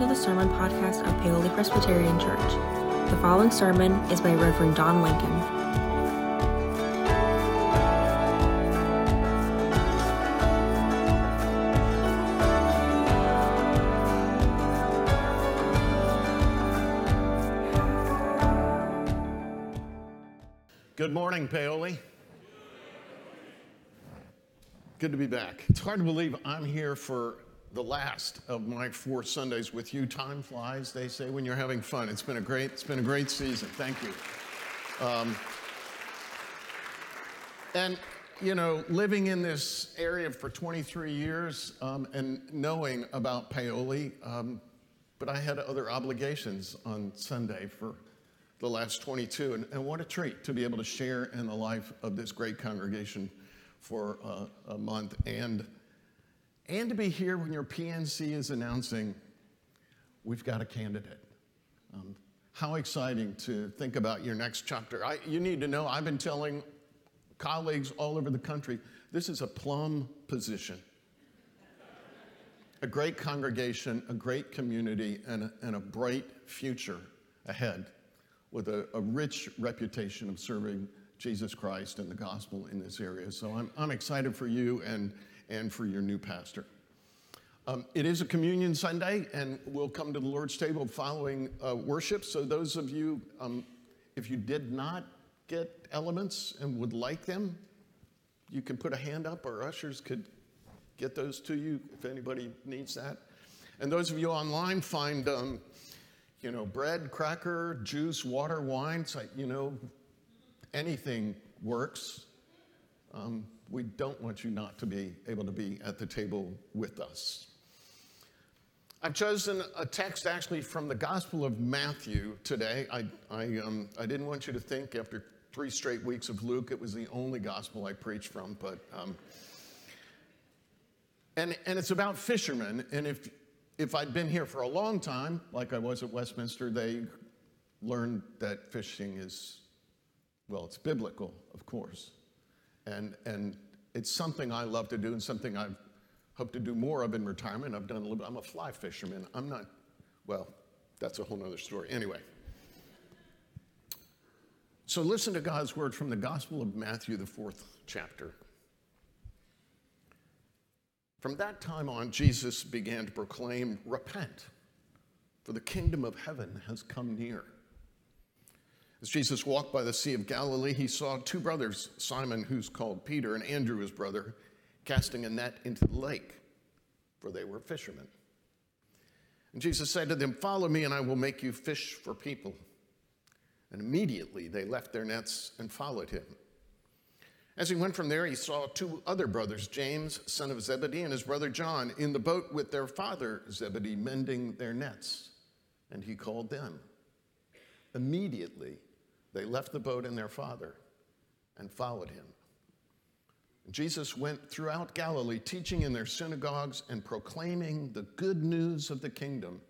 to the Sermon Podcast of Paoli Presbyterian Church. The following sermon is by Reverend Don Lincoln. Good morning, Paoli. Good to be back. It's hard to believe I'm here for the last of my four Sundays with you. Time flies, they say, when you're having fun. It's been a great, it's been a great season. Thank you. Um, and you know, living in this area for 23 years um, and knowing about Paoli, um, but I had other obligations on Sunday for the last 22, and, and, what a treat to be able to share in the life of this great congregation for uh, a month and and to be here when your PNC is announcing we've got a candidate. Um, how exciting to think about your next chapter. I, you need to know, I've been telling colleagues all over the country this is a plum position. a great congregation, a great community, and a, and a bright future ahead with a, a rich reputation of serving Jesus Christ and the gospel in this area. So I'm, I'm excited for you and and for your new pastor. Um, it is a communion Sunday, and we'll come to the Lord's table following uh, worship. So, those of you, um, if you did not get elements and would like them, you can put a hand up, or ushers could get those to you if anybody needs that. And those of you online find, um, you know, bread, cracker, juice, water, wine. So, you know, anything works. Um, we don't want you not to be able to be at the table with us. I've chosen a text actually from the Gospel of Matthew today. I, I, um, I didn't want you to think after three straight weeks of Luke it was the only gospel I preached from, but. Um, and, and it's about fishermen. And if, if I'd been here for a long time, like I was at Westminster, they learned that fishing is, well, it's biblical, of course. And, and it's something I love to do and something I hope to do more of in retirement. I've done a little bit, I'm a fly fisherman. I'm not, well, that's a whole other story. Anyway. So listen to God's word from the Gospel of Matthew, the fourth chapter. From that time on, Jesus began to proclaim, Repent, for the kingdom of heaven has come near. As Jesus walked by the Sea of Galilee, he saw two brothers, Simon, who's called Peter, and Andrew, his brother, casting a net into the lake, for they were fishermen. And Jesus said to them, Follow me, and I will make you fish for people. And immediately they left their nets and followed him. As he went from there, he saw two other brothers, James, son of Zebedee, and his brother John, in the boat with their father Zebedee, mending their nets. And he called them. Immediately, they left the boat and their father and followed him. Jesus went throughout Galilee, teaching in their synagogues and proclaiming the good news of the kingdom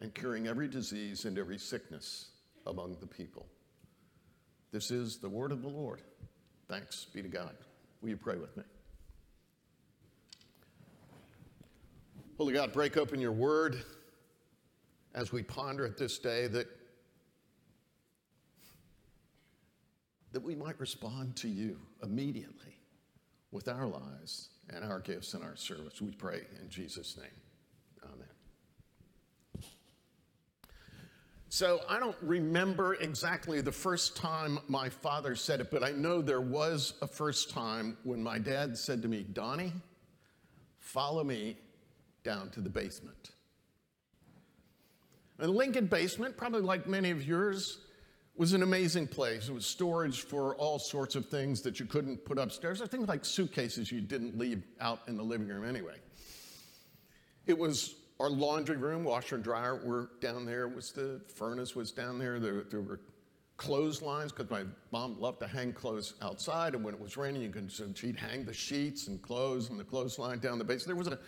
and curing every disease and every sickness among the people. This is the word of the Lord. Thanks be to God. Will you pray with me? Holy God, break open your word as we ponder it this day that that we might respond to you immediately with our lives and our gifts and our service. We pray in Jesus' name. Amen. So I don't remember exactly the first time my father said it, but I know there was a first time when my dad said to me, Donnie, follow me down to the basement. And Lincoln basement, probably like many of yours, was an amazing place. It was storage for all sorts of things that you couldn't put upstairs, or things like suitcases you didn't leave out in the living room anyway. It was our laundry room, washer and dryer were down there. It was the furnace was down there. There, there were clotheslines because my mom loved to hang clothes outside, and when it was raining, you could so she'd hang the sheets and clothes and the clothesline down the base. There was a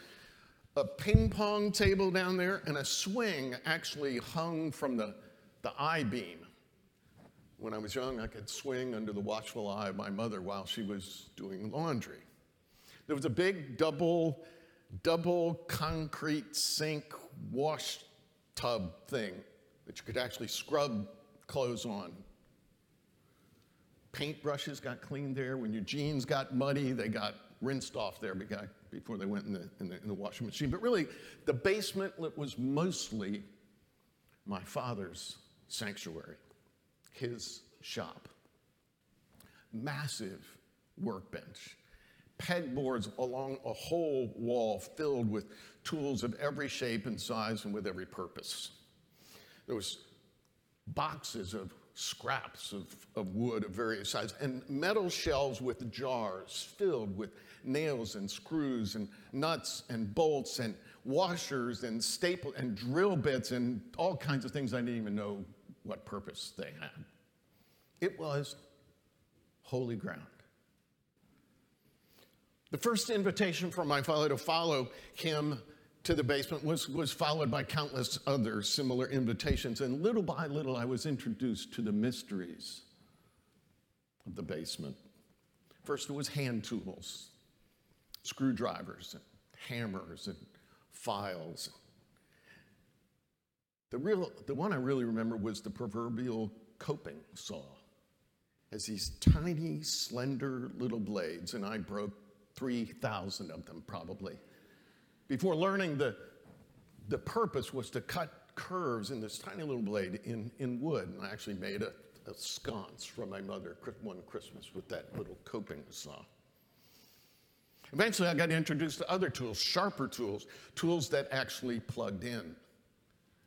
a ping pong table down there, and a swing actually hung from the, the I beam when I was young, I could swing under the watchful eye of my mother while she was doing laundry. There was a big double, double concrete sink wash tub thing that you could actually scrub clothes on. Paintbrushes got cleaned there. When your jeans got muddy, they got rinsed off there before they went in the, in the, in the washing machine. But really, the basement was mostly my father's sanctuary, his shop. Massive workbench, pegboards along a whole wall filled with tools of every shape and size and with every purpose. There was boxes of scraps of, of wood of various sizes and metal shelves with jars filled with nails and screws and nuts and bolts and washers and staple and drill bits and all kinds of things I didn't even know what purpose they had. It was holy ground. The first invitation from my father to follow him to the basement was, was followed by countless other similar invitations. And little by little, I was introduced to the mysteries of the basement. First, it was hand tools, screwdrivers, and hammers, and files. The, real, the one I really remember was the proverbial coping saw. As these tiny, slender little blades, and I broke 3,000 of them probably. Before learning the, the purpose was to cut curves in this tiny little blade in, in wood. And I actually made a, a sconce for my mother one Christmas with that little coping saw. Eventually, I got introduced to other tools, sharper tools, tools that actually plugged in,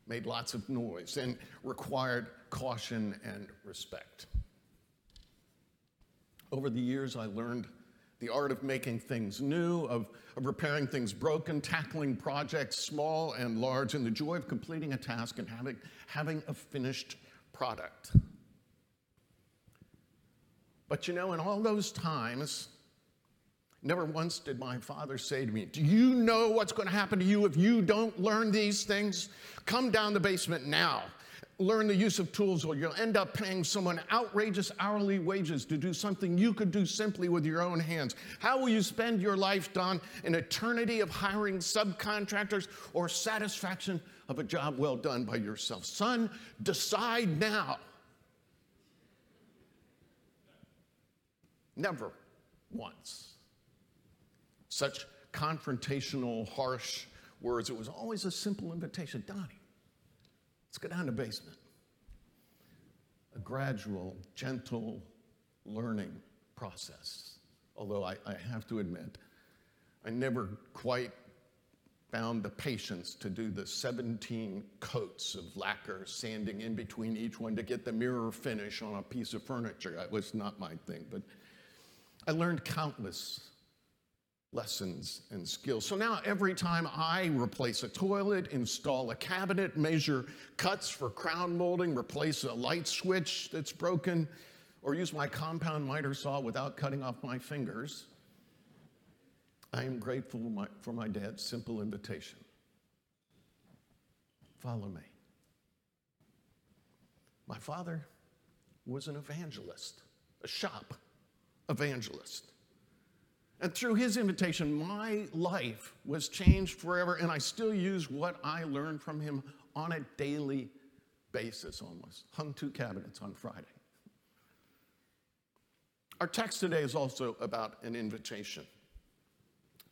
made lots of noise, and required caution and respect. Over the years, I learned the art of making things new, of, of repairing things broken, tackling projects small and large, and the joy of completing a task and having, having a finished product. But you know, in all those times, never once did my father say to me, Do you know what's going to happen to you if you don't learn these things? Come down the basement now learn the use of tools or you'll end up paying someone outrageous hourly wages to do something you could do simply with your own hands. How will you spend your life, Don? An eternity of hiring subcontractors or satisfaction of a job well done by yourself? Son, decide now. Never once. Such confrontational, harsh words. It was always a simple invitation Donnie, Let's go down to the basement. A gradual, gentle learning process. Although I, I have to admit, I never quite found the patience to do the 17 coats of lacquer sanding in between each one to get the mirror finish on a piece of furniture. That was not my thing, but I learned countless lessons and skills. So now every time I replace a toilet, install a cabinet, measure cuts for crown molding, replace a light switch that's broken, or use my compound miter saw without cutting off my fingers, I am grateful for my, dad's simple invitation. Follow me. My father was an evangelist, a shop evangelist. And through his invitation, my life was changed forever, and I still use what I learned from him on a daily basis almost. Hung two cabinets on Friday. Our text today is also about an invitation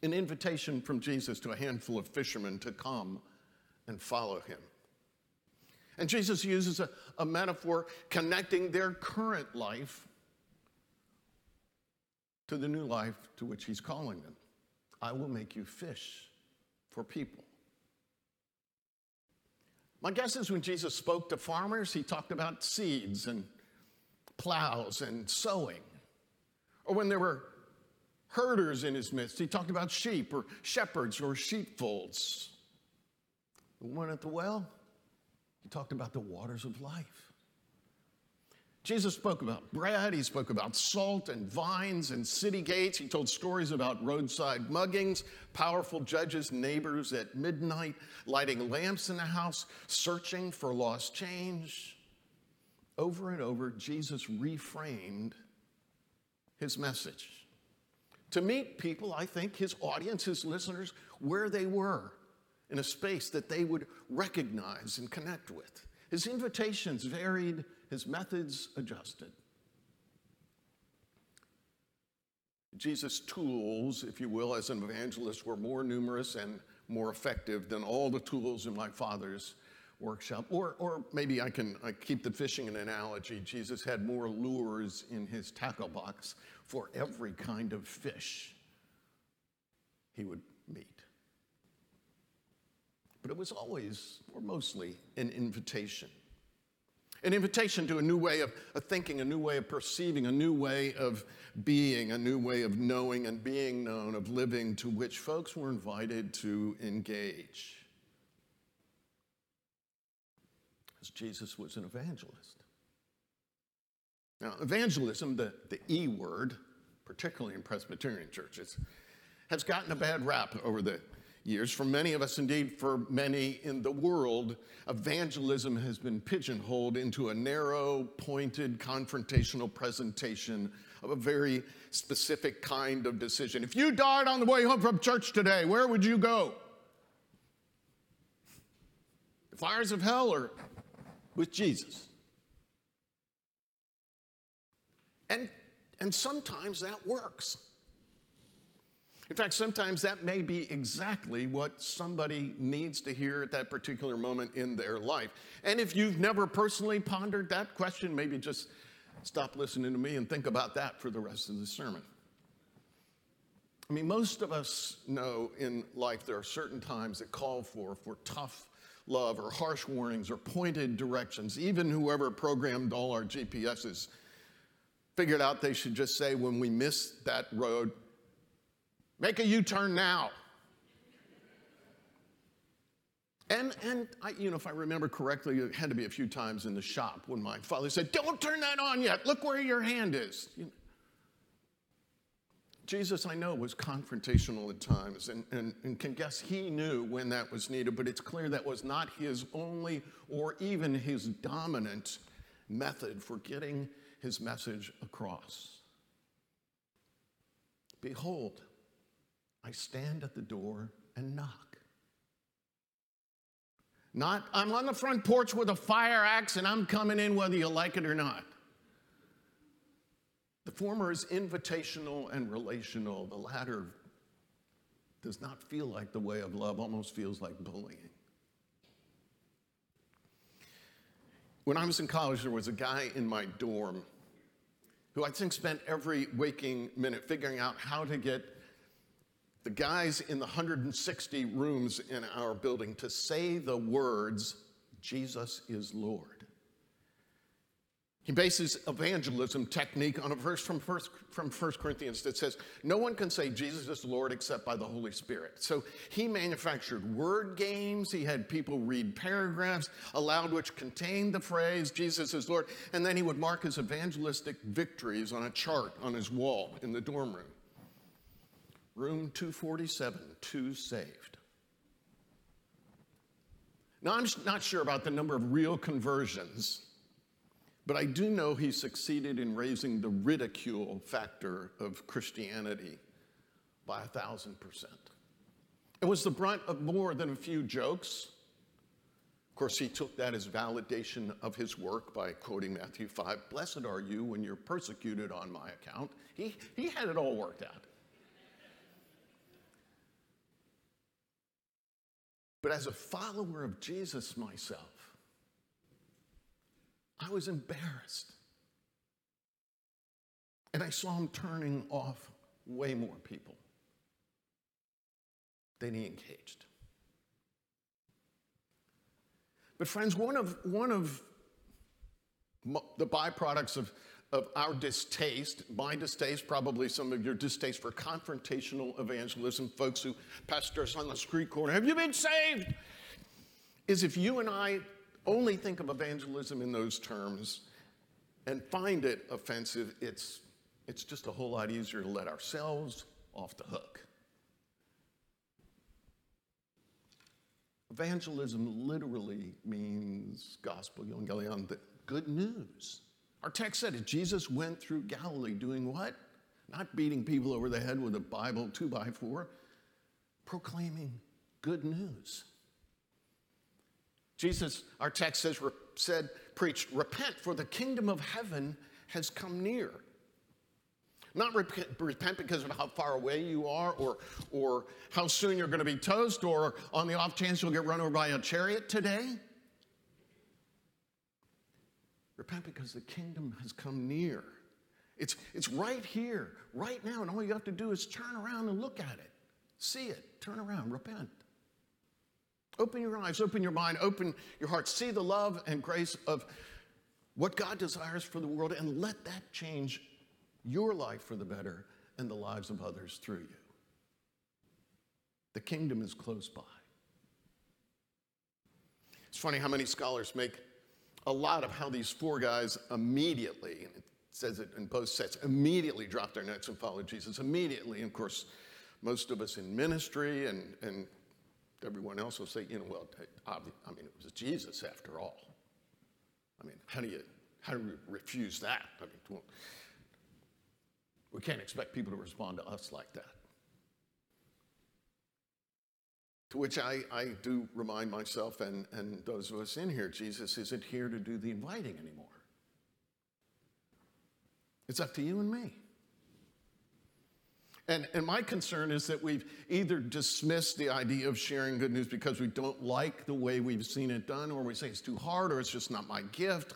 an invitation from Jesus to a handful of fishermen to come and follow him. And Jesus uses a, a metaphor connecting their current life to the new life to which he's calling them. I will make you fish for people. My guess is when Jesus spoke to farmers, he talked about seeds and plows and sowing. Or when there were herders in his midst, he talked about sheep or shepherds or sheepfolds. The one at the well, he talked about the waters of life. Jesus spoke about bread, he spoke about salt and vines and city gates. He told stories about roadside muggings, powerful judges, neighbors at midnight, lighting lamps in the house, searching for lost change. Over and over, Jesus reframed his message to meet people, I think, his audience, his listeners, where they were in a space that they would recognize and connect with. His invitations varied, his methods adjusted. Jesus' tools, if you will, as an evangelist, were more numerous and more effective than all the tools in my father's workshop. Or, or maybe I can I keep the fishing an analogy. Jesus had more lures in his tackle box for every kind of fish he would meet. But it was always, or mostly, an invitation. An invitation to a new way of, thinking, a new way of perceiving, a new way of being, a new way of knowing and being known, of living, to which folks were invited to engage. As Jesus was an evangelist. Now, evangelism, the, the E word, particularly in Presbyterian churches, has gotten a bad rap over the years. For many of us, indeed, for many in the world, evangelism has been pigeonholed into a narrow, pointed, confrontational presentation of a very specific kind of decision. If you died on the way home from church today, where would you go? The fires of hell or with Jesus? And, and sometimes that works. In fact, sometimes that may be exactly what somebody needs to hear at that particular moment in their life. And if you've never personally pondered that question, maybe just stop listening to me and think about that for the rest of the sermon. I mean, most of us know in life there are certain times that call for, for tough love or harsh warnings or pointed directions. Even whoever programmed all our GPSs figured out they should just say, when we miss that road, Make a U turn now. And, and I, you know, if I remember correctly, it had to be a few times in the shop when my father said, Don't turn that on yet. Look where your hand is. You know, Jesus, I know, was confrontational at times and, and, and can guess he knew when that was needed, but it's clear that was not his only or even his dominant method for getting his message across. Behold, I stand at the door and knock. Not, I'm on the front porch with a fire axe and I'm coming in whether you like it or not. The former is invitational and relational. The latter does not feel like the way of love, almost feels like bullying. When I was in college, there was a guy in my dorm who I think spent every waking minute figuring out how to get the guys in the 160 rooms in our building to say the words, Jesus is Lord. He bases evangelism technique on a verse from 1, from 1 Corinthians that says, No one can say Jesus is Lord except by the Holy Spirit. So he manufactured word games. He had people read paragraphs aloud which contained the phrase, Jesus is Lord. And then he would mark his evangelistic victories on a chart on his wall in the dorm room. Room 247, two saved. Now, I'm not sure about the number of real conversions, but I do know he succeeded in raising the ridicule factor of Christianity by a thousand percent. It was the brunt of more than a few jokes. Of course, he took that as validation of his work by quoting Matthew 5 Blessed are you when you're persecuted on my account. He, he had it all worked out. But as a follower of Jesus myself, I was embarrassed. And I saw him turning off way more people than he engaged. But, friends, one of, one of the byproducts of of our distaste, my distaste, probably some of your distaste for confrontational evangelism, folks who pastor us on the street corner, have you been saved? Is if you and I only think of evangelism in those terms and find it offensive, it's, it's just a whole lot easier to let ourselves off the hook. Evangelism literally means gospel, evangelion, the good news. Our text said it. Jesus went through Galilee doing what? Not beating people over the head with a Bible two by four, proclaiming good news. Jesus, our text says, said, preached, repent, for the kingdom of heaven has come near. Not repent, repent because of how far away you are or, or how soon you're going to be toast or on the off chance you'll get run over by a chariot today. Repent because the kingdom has come near. It's, it's right here, right now, and all you have to do is turn around and look at it. See it, turn around, repent. Open your eyes, open your mind, open your heart. See the love and grace of what God desires for the world, and let that change your life for the better and the lives of others through you. The kingdom is close by. It's funny how many scholars make a lot of how these four guys immediately, and it says it in both sets, immediately dropped their nets and followed Jesus. Immediately. And of course, most of us in ministry and, and everyone else will say, you know, well, I mean, it was Jesus after all. I mean, how do you, how do we refuse that? I mean, we can't expect people to respond to us like that. To which I, I do remind myself and, and those of us in here Jesus isn't here to do the inviting anymore. It's up to you and me. And, and my concern is that we've either dismissed the idea of sharing good news because we don't like the way we've seen it done, or we say it's too hard, or it's just not my gift.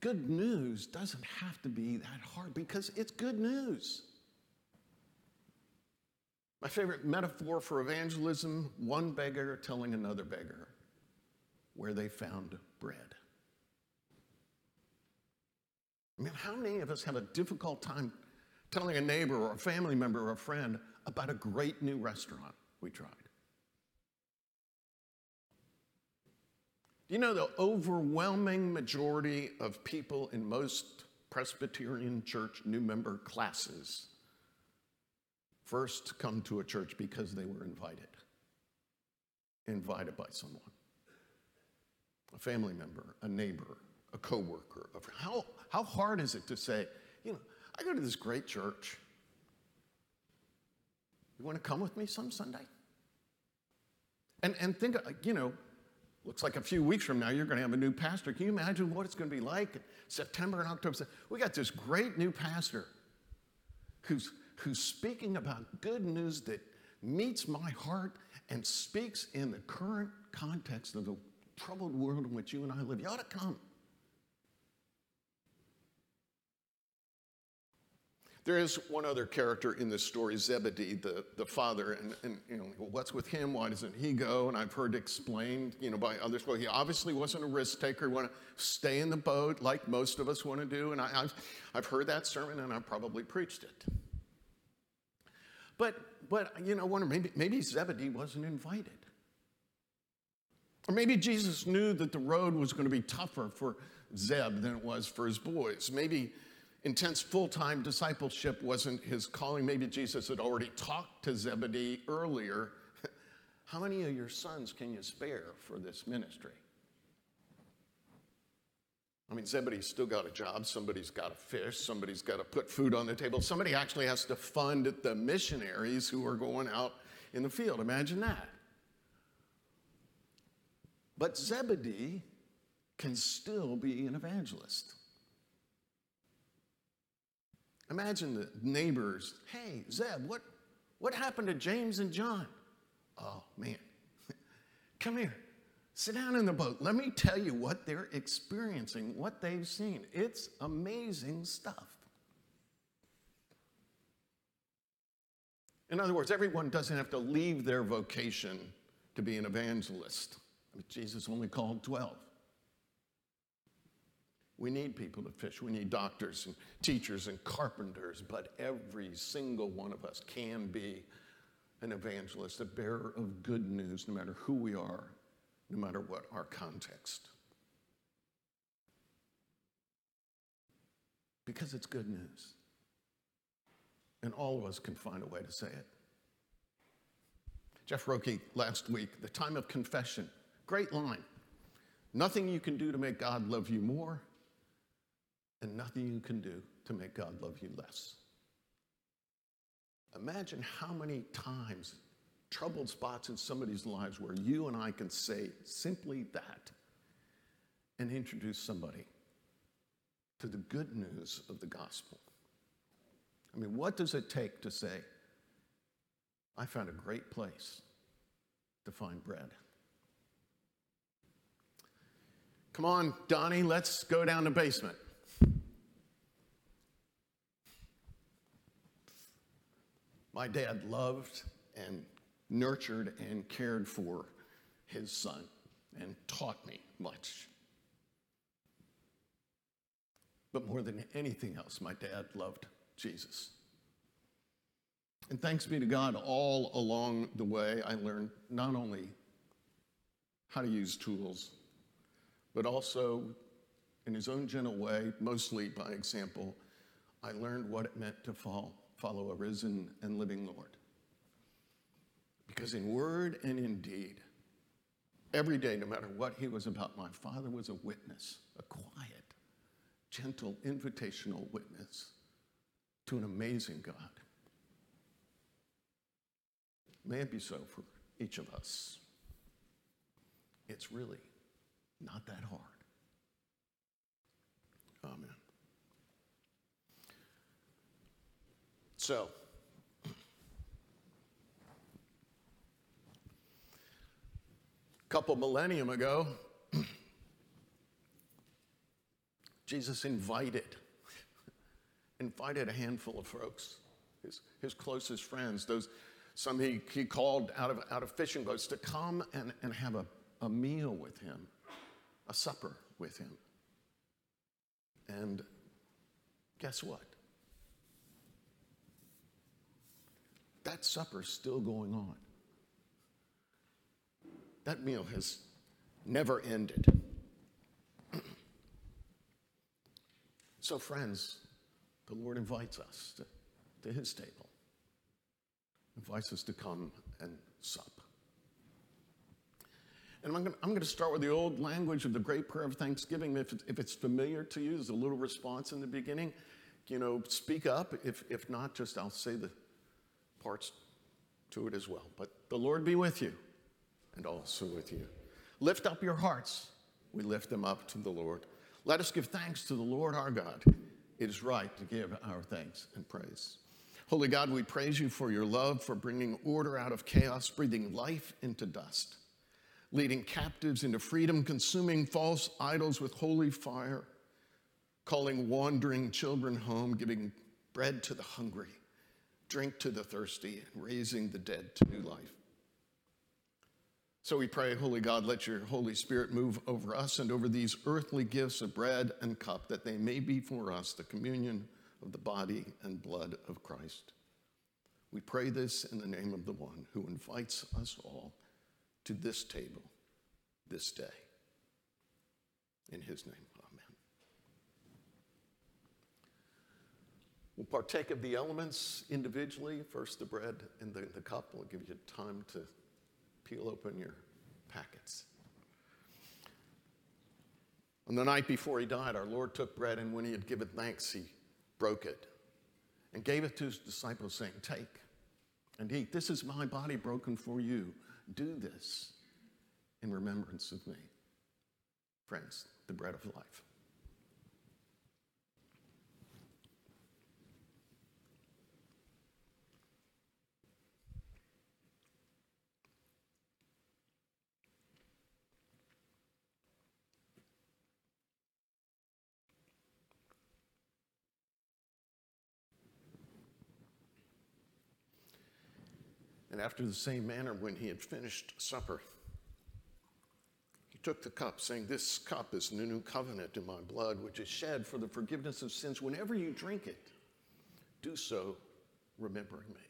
Good news doesn't have to be that hard because it's good news. My favorite metaphor for evangelism one beggar telling another beggar where they found bread. I mean, how many of us have a difficult time telling a neighbor or a family member or a friend about a great new restaurant we tried? Do you know the overwhelming majority of people in most Presbyterian church new member classes first come to a church because they were invited, invited by someone, a family member, a neighbor, a coworker. How, how hard is it to say, you know, I go to this great church. You want to come with me some Sunday? And, and think, you know, looks like a few weeks from now you're going to have a new pastor. Can you imagine what it's going to be like in September and October? We got this great new pastor who's who's speaking about good news that meets my heart and speaks in the current context of the troubled world in which you and I live. You ought to come. There is one other character in this story, Zebedee, the, the father, and, and you know, what's with him? Why doesn't he go? And I've heard explained, you know, by others. Well, he obviously wasn't a risk taker. He wanted to stay in the boat like most of us want to do. And I, have I've heard that sermon, and I've probably preached it. But, but you know, wonder maybe, maybe Zebedee wasn't invited. Or maybe Jesus knew that the road was going to be tougher for Zeb than it was for his boys. Maybe intense full time discipleship wasn't his calling. Maybe Jesus had already talked to Zebedee earlier. How many of your sons can you spare for this ministry? I mean, somebody's still got a job. Somebody's got to fish. Somebody's got to put food on the table. Somebody actually has to fund the missionaries who are going out in the field. Imagine that. But Zebedee can still be an evangelist. Imagine the neighbors. Hey, Zeb, what, what happened to James and John? Oh, man. Come here. Sit down in the boat. Let me tell you what they're experiencing, what they've seen. It's amazing stuff. In other words, everyone doesn't have to leave their vocation to be an evangelist. Jesus only called 12. We need people to fish. We need doctors and teachers and carpenters, but every single one of us can be an evangelist, a bearer of good news, no matter who we are no matter what our context. Because it's good news. And all of us can find a way to say it. Jeff Roke last week, the time of confession, great line. Nothing you can do to make God love you more, and nothing you can do to make God love you less. Imagine how many times troubled spots in somebody's lives where you and I can say simply that and introduce somebody to the good news of the gospel. I mean, what does it take to say, I found a great place to find bread? Come on, Donnie, let's go down the basement. My dad loved and nurtured and cared for his son and taught me much. But more than anything else, my dad loved Jesus. And thanks be to God, all along the way, I learned not only how to use tools, but also in his own gentle way, mostly by example, I learned what it meant to follow a risen and living Lord. Because in word and in deed, every day, no matter what he was about, my father was a witness, a quiet, gentle, invitational witness to an amazing God. May it be so for each of us. It's really not that hard. Amen. So, couple millennium ago, Jesus invited invited a handful of folks, his, his closest friends, those some he, he called out of, out of fishing boats to come and, and have a, a meal with him a supper with him. And guess what? That supper's still going on. That meal has never ended. so, friends, the Lord invites us to, to his table, invites us to come and sup. And I'm going, to start with the old language of the great prayer of thanksgiving. If, if it's familiar to you, there's a little response in the beginning. You know, speak up. If, if not, just I'll say the parts to it as well. But the Lord be with you and also with you. Lift up your hearts. We lift them up to the Lord. Let us give thanks to the Lord our God. It is right to give our thanks and praise. Holy God, we praise you for your love, for bringing order out of chaos, breathing life into dust leading captives into freedom, consuming false idols with holy fire, calling wandering children home, giving bread to the hungry, drink to the thirsty, and raising the dead to new life. So we pray, Holy God, let your Holy Spirit move over us and over these earthly gifts of bread and cup, that they may be for us the communion of the body and blood of Christ. We pray this in the name of the one who invites us all to this table this day. In his name, amen. We'll partake of the elements individually. First, the bread and then the cup. We'll give you time to peel open your packets. On the night before he died, our Lord took bread, and when he had given thanks, he broke it and gave it to his disciples, saying, Take and eat. This is my body broken for you. Do this in remembrance of me. Friends, the bread of life. And after the same manner, when he had finished supper, He took the cup, saying, This cup is the new covenant in my blood, which is shed for the forgiveness of sins. Whenever you drink it, do so remembering me.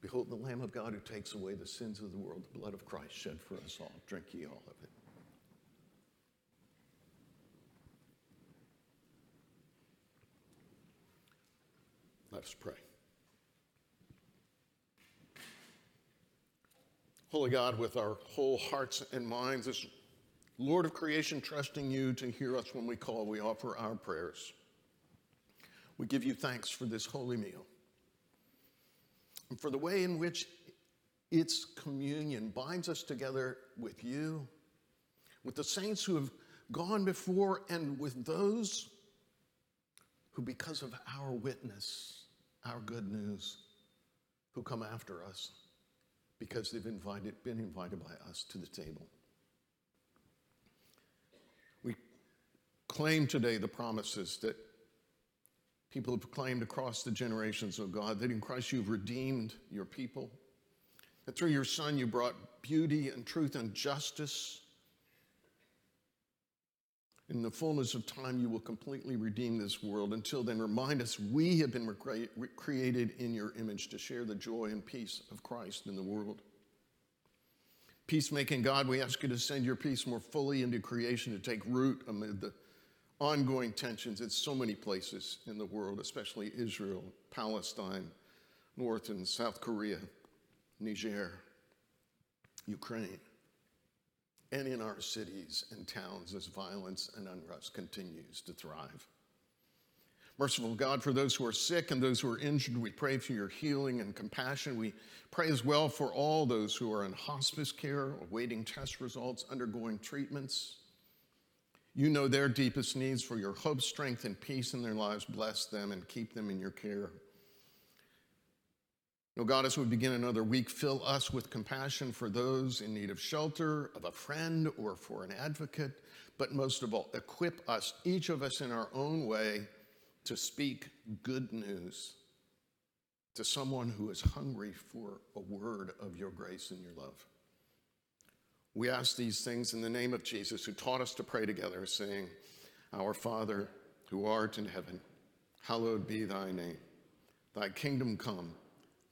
Behold, the Lamb of God who takes away the sins of the world, the blood of Christ shed for us all. Drink ye all of it. Let us pray. Holy God, with our whole hearts and minds, as Lord of creation, trusting you to hear us when we call, we offer our prayers. We give you thanks for this holy meal. and for the way in which its communion binds us together with you, with the saints who have gone before, and with those who, because of our witness, our good news, who come after us because they've invited, been invited by us to the table. We claim today the promises that people have claimed across the generations of God that in Christ you've redeemed your people, that through your Son you brought beauty and truth and justice in the fullness of time, you will completely redeem this world. Until then, remind us we have been created in your image to share the joy and peace of Christ in the world. Peacemaking God, we ask you to send your peace more fully into creation to take root amid the ongoing tensions in so many places in the world, especially Israel, Palestine, North and South Korea, Niger, Ukraine and in our cities and towns as violence and unrest continues to thrive. Merciful God, for those who are sick and those who are injured, we pray for your healing and compassion. We pray as well for all those who are in hospice care, awaiting test results, undergoing treatments. You know their deepest needs for your hope, strength, and peace in their lives. Bless them and keep them in your care. No, God, as we begin another week, fill us with compassion for those in need of shelter, of a friend, or for an advocate. But most of all, equip us, each of us in our own way, to speak good news to someone who is hungry for a word of your grace and your love. We ask these things in the name of Jesus, who taught us to pray together, saying, Our Father, who art in heaven, hallowed be thy name. Thy kingdom come.